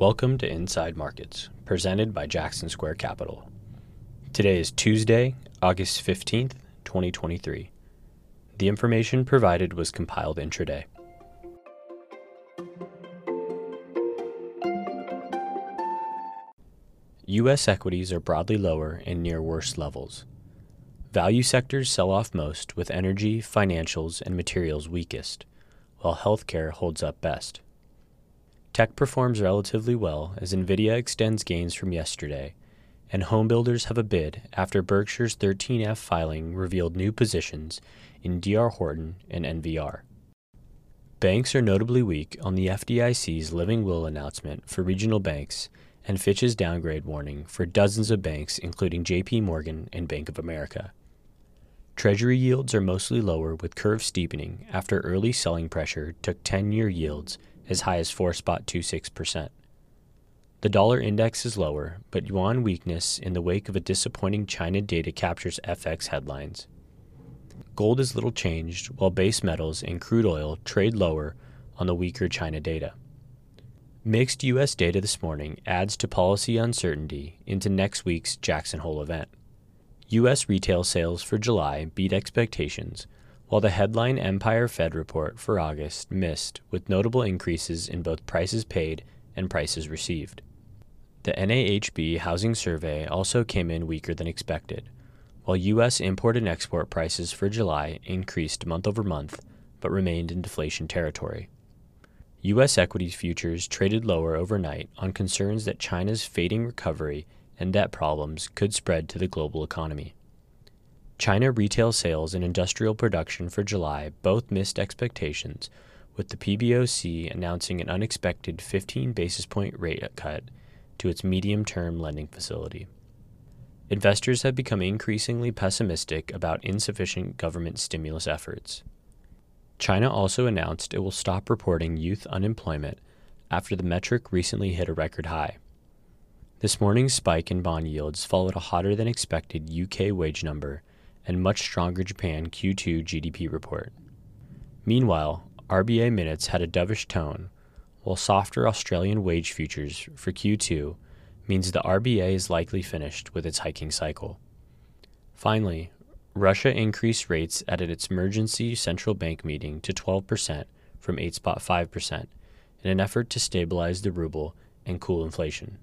Welcome to Inside Markets, presented by Jackson Square Capital. Today is Tuesday, August 15th, 2023. The information provided was compiled intraday. U.S. equities are broadly lower and near worst levels. Value sectors sell off most, with energy, financials, and materials weakest, while healthcare holds up best. Tech performs relatively well as Nvidia extends gains from yesterday, and homebuilders have a bid after Berkshire's 13F filing revealed new positions in DR Horton and NVR. Banks are notably weak on the FDIC's living will announcement for regional banks and Fitch's downgrade warning for dozens of banks, including JP Morgan and Bank of America. Treasury yields are mostly lower with curve steepening after early selling pressure took 10 year yields as high as 4.26%. The dollar index is lower, but yuan weakness in the wake of a disappointing China data captures FX headlines. Gold is little changed, while base metals and crude oil trade lower on the weaker China data. Mixed U.S. data this morning adds to policy uncertainty into next week's Jackson Hole event. U.S. retail sales for July beat expectations, while the headline Empire Fed report for August missed, with notable increases in both prices paid and prices received. The NAHB housing survey also came in weaker than expected, while U.S. import and export prices for July increased month over month but remained in deflation territory. U.S. equities futures traded lower overnight on concerns that China's fading recovery and debt problems could spread to the global economy. China retail sales and industrial production for July both missed expectations, with the PBOC announcing an unexpected 15 basis point rate cut to its medium term lending facility. Investors have become increasingly pessimistic about insufficient government stimulus efforts. China also announced it will stop reporting youth unemployment after the metric recently hit a record high. This morning's spike in bond yields followed a hotter than expected UK wage number and much stronger Japan Q2 GDP report. Meanwhile, RBA minutes had a dovish tone, while softer Australian wage futures for Q2 means the RBA is likely finished with its hiking cycle. Finally, Russia increased rates at its emergency central bank meeting to 12% from 8.5% in an effort to stabilize the ruble and cool inflation.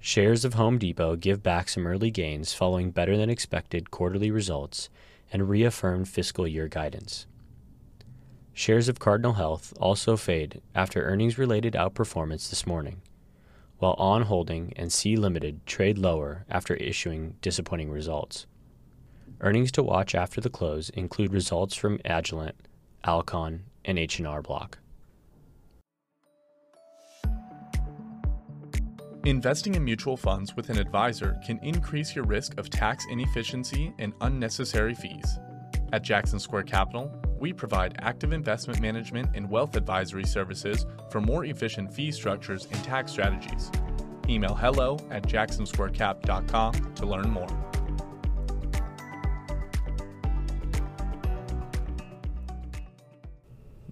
Shares of Home Depot give back some early gains following better than expected quarterly results and reaffirmed fiscal year guidance. Shares of Cardinal Health also fade after earnings related outperformance this morning, while On Holding and Sea Limited trade lower after issuing disappointing results. Earnings to watch after the close include results from Agilent, Alcon, and H&R Block. Investing in mutual funds with an advisor can increase your risk of tax inefficiency and unnecessary fees. At Jackson Square Capital, we provide active investment management and wealth advisory services for more efficient fee structures and tax strategies. Email hello at jacksonsquarecap.com to learn more.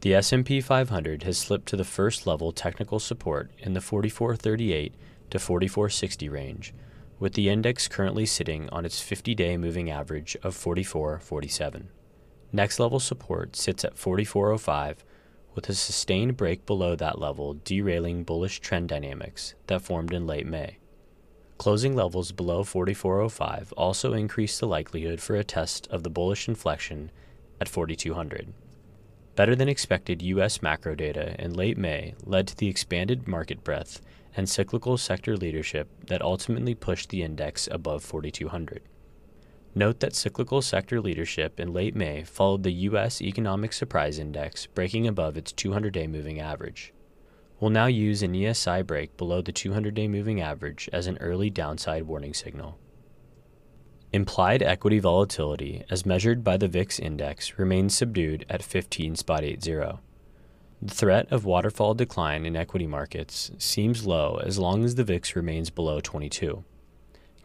The S&P 500 has slipped to the first level technical support in the 4438 to 4460 range, with the index currently sitting on its 50-day moving average of 4447. Next level support sits at 4405 with a sustained break below that level derailing bullish trend dynamics that formed in late May. Closing levels below 4405 also increase the likelihood for a test of the bullish inflection at 4200. Better than expected U.S. macro data in late May led to the expanded market breadth and cyclical sector leadership that ultimately pushed the index above 4,200. Note that cyclical sector leadership in late May followed the U.S. Economic Surprise Index breaking above its 200 day moving average. We'll now use an ESI break below the 200 day moving average as an early downside warning signal. Implied equity volatility, as measured by the VIX index, remains subdued at 15.80. The threat of waterfall decline in equity markets seems low as long as the VIX remains below 22.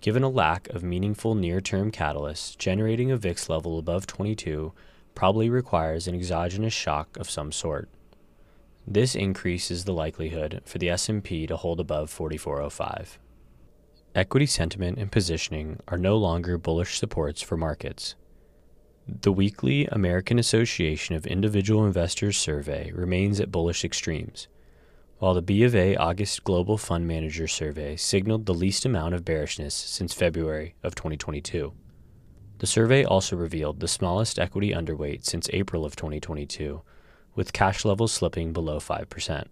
Given a lack of meaningful near term catalysts, generating a VIX level above 22 probably requires an exogenous shock of some sort. This increases the likelihood for the S&P to hold above 4405. Equity sentiment and positioning are no longer bullish supports for markets. The weekly American Association of Individual Investors survey remains at bullish extremes, while the B of A August Global Fund Manager survey signaled the least amount of bearishness since February of 2022. The survey also revealed the smallest equity underweight since April of 2022, with cash levels slipping below 5%.